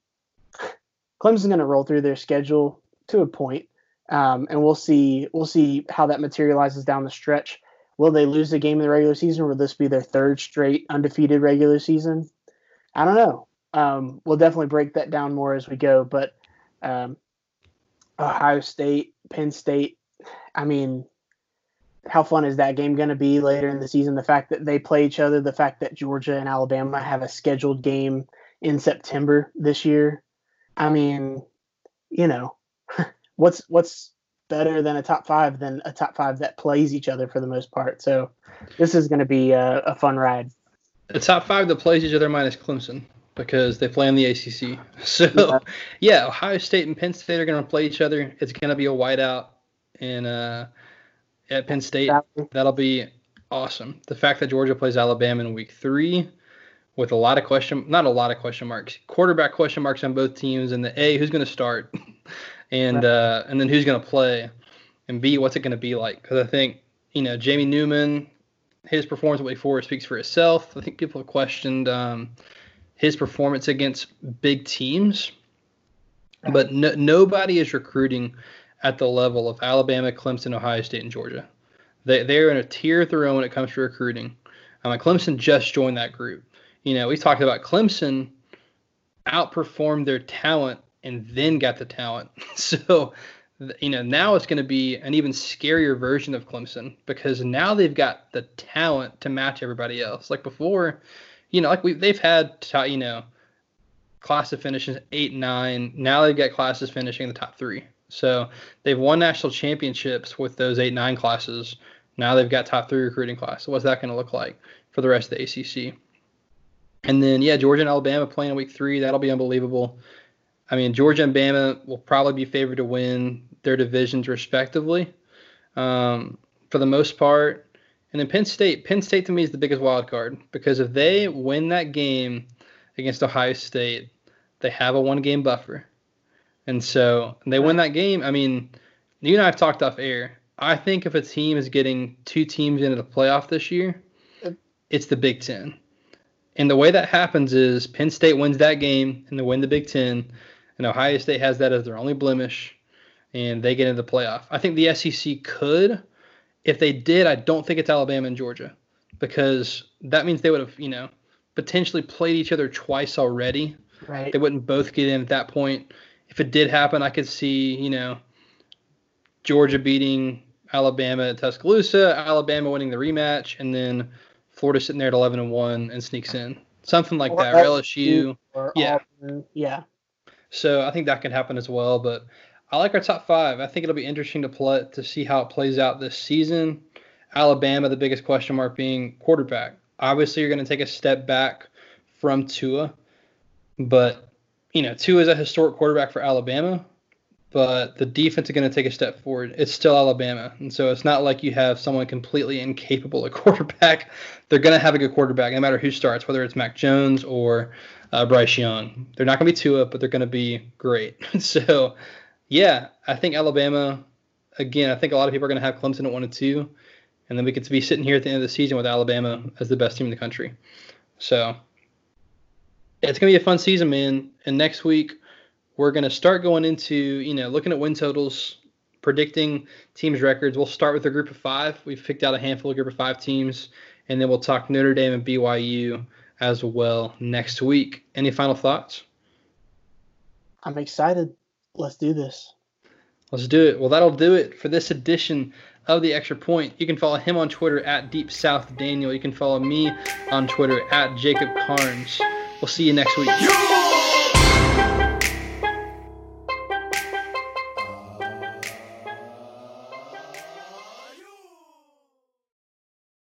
Speaker 3: Clemson's going to roll through their schedule to a point, um, and we'll see. We'll see how that materializes down the stretch. Will they lose the game in the regular season? Will this be their third straight undefeated regular season? I don't know. Um, we'll definitely break that down more as we go. But um, Ohio State, Penn State. I mean, how fun is that game going to be later in the season? The fact that they play each other, the fact that Georgia and Alabama have a scheduled game in September this year. I mean, you know, what's what's better than a top five than a top five that plays each other for the most part. So this is going to be a, a fun ride.
Speaker 2: The top five that plays each other minus Clemson because they play in the ACC. So yeah, yeah Ohio State and Penn State are going to play each other. It's going to be a whiteout in uh, at Penn State. That'll be awesome. The fact that Georgia plays Alabama in week three with a lot of question, not a lot of question marks, quarterback question marks on both teams, and the A, who's going to start, and uh, and then who's going to play, and B, what's it going to be like? Because I think you know Jamie Newman, his performance at Wake Forest speaks for itself. I think people have questioned um, his performance against big teams, but no, nobody is recruiting at the level of Alabama, Clemson, Ohio State, and Georgia. They they're in a tier of their own when it comes to recruiting. Um, Clemson just joined that group. You know, we talked about Clemson outperformed their talent and then got the talent. So, you know, now it's going to be an even scarier version of Clemson because now they've got the talent to match everybody else. Like before, you know, like we they've had you know classes finishing eight nine. Now they've got classes finishing in the top three. So they've won national championships with those eight nine classes. Now they've got top three recruiting class. So what's that going to look like for the rest of the ACC? And then yeah, Georgia and Alabama playing in week three. That'll be unbelievable. I mean, Georgia and Bama will probably be favored to win their divisions respectively, um, for the most part. And then Penn State, Penn State to me is the biggest wild card because if they win that game against Ohio State, they have a one game buffer. And so they win that game. I mean, you and I have talked off air. I think if a team is getting two teams into the playoff this year, it's the Big Ten. And the way that happens is Penn State wins that game and they win the Big Ten, and Ohio State has that as their only blemish, and they get into the playoff. I think the SEC could. If they did, I don't think it's Alabama and Georgia because that means they would have, you know, potentially played each other twice already.
Speaker 3: Right.
Speaker 2: They wouldn't both get in at that point. If it did happen, I could see, you know, Georgia beating Alabama at Tuscaloosa, Alabama winning the rematch, and then Florida sitting there at 11 and 1 and sneaks in. Something like or that, or LSU.
Speaker 3: Or yeah. Auburn. Yeah.
Speaker 2: So I think that could happen as well. But I like our top five. I think it'll be interesting to play to see how it plays out this season. Alabama, the biggest question mark being quarterback. Obviously, you're going to take a step back from Tua, but you know Tua is a historic quarterback for Alabama but the defense is going to take a step forward. It's still Alabama, and so it's not like you have someone completely incapable at quarterback. They're going to have a good quarterback, no matter who starts, whether it's Mac Jones or uh, Bryce Young. They're not going to be Tua, but they're going to be great. so, yeah, I think Alabama. Again, I think a lot of people are going to have Clemson at one and two, and then we to be sitting here at the end of the season with Alabama as the best team in the country. So, it's going to be a fun season, man. And next week we're going to start going into, you know, looking at win totals, predicting teams' records. We'll start with a group of five. We've picked out a handful of group of five teams, and then we'll talk Notre Dame and BYU as well next week. Any final thoughts?
Speaker 3: I'm excited. Let's do this.
Speaker 2: Let's do it. Well, that'll do it for this edition of the Extra Point. You can follow him on Twitter at Deep South Daniel. You can follow me on Twitter at Jacob Karnes. We'll see you next week.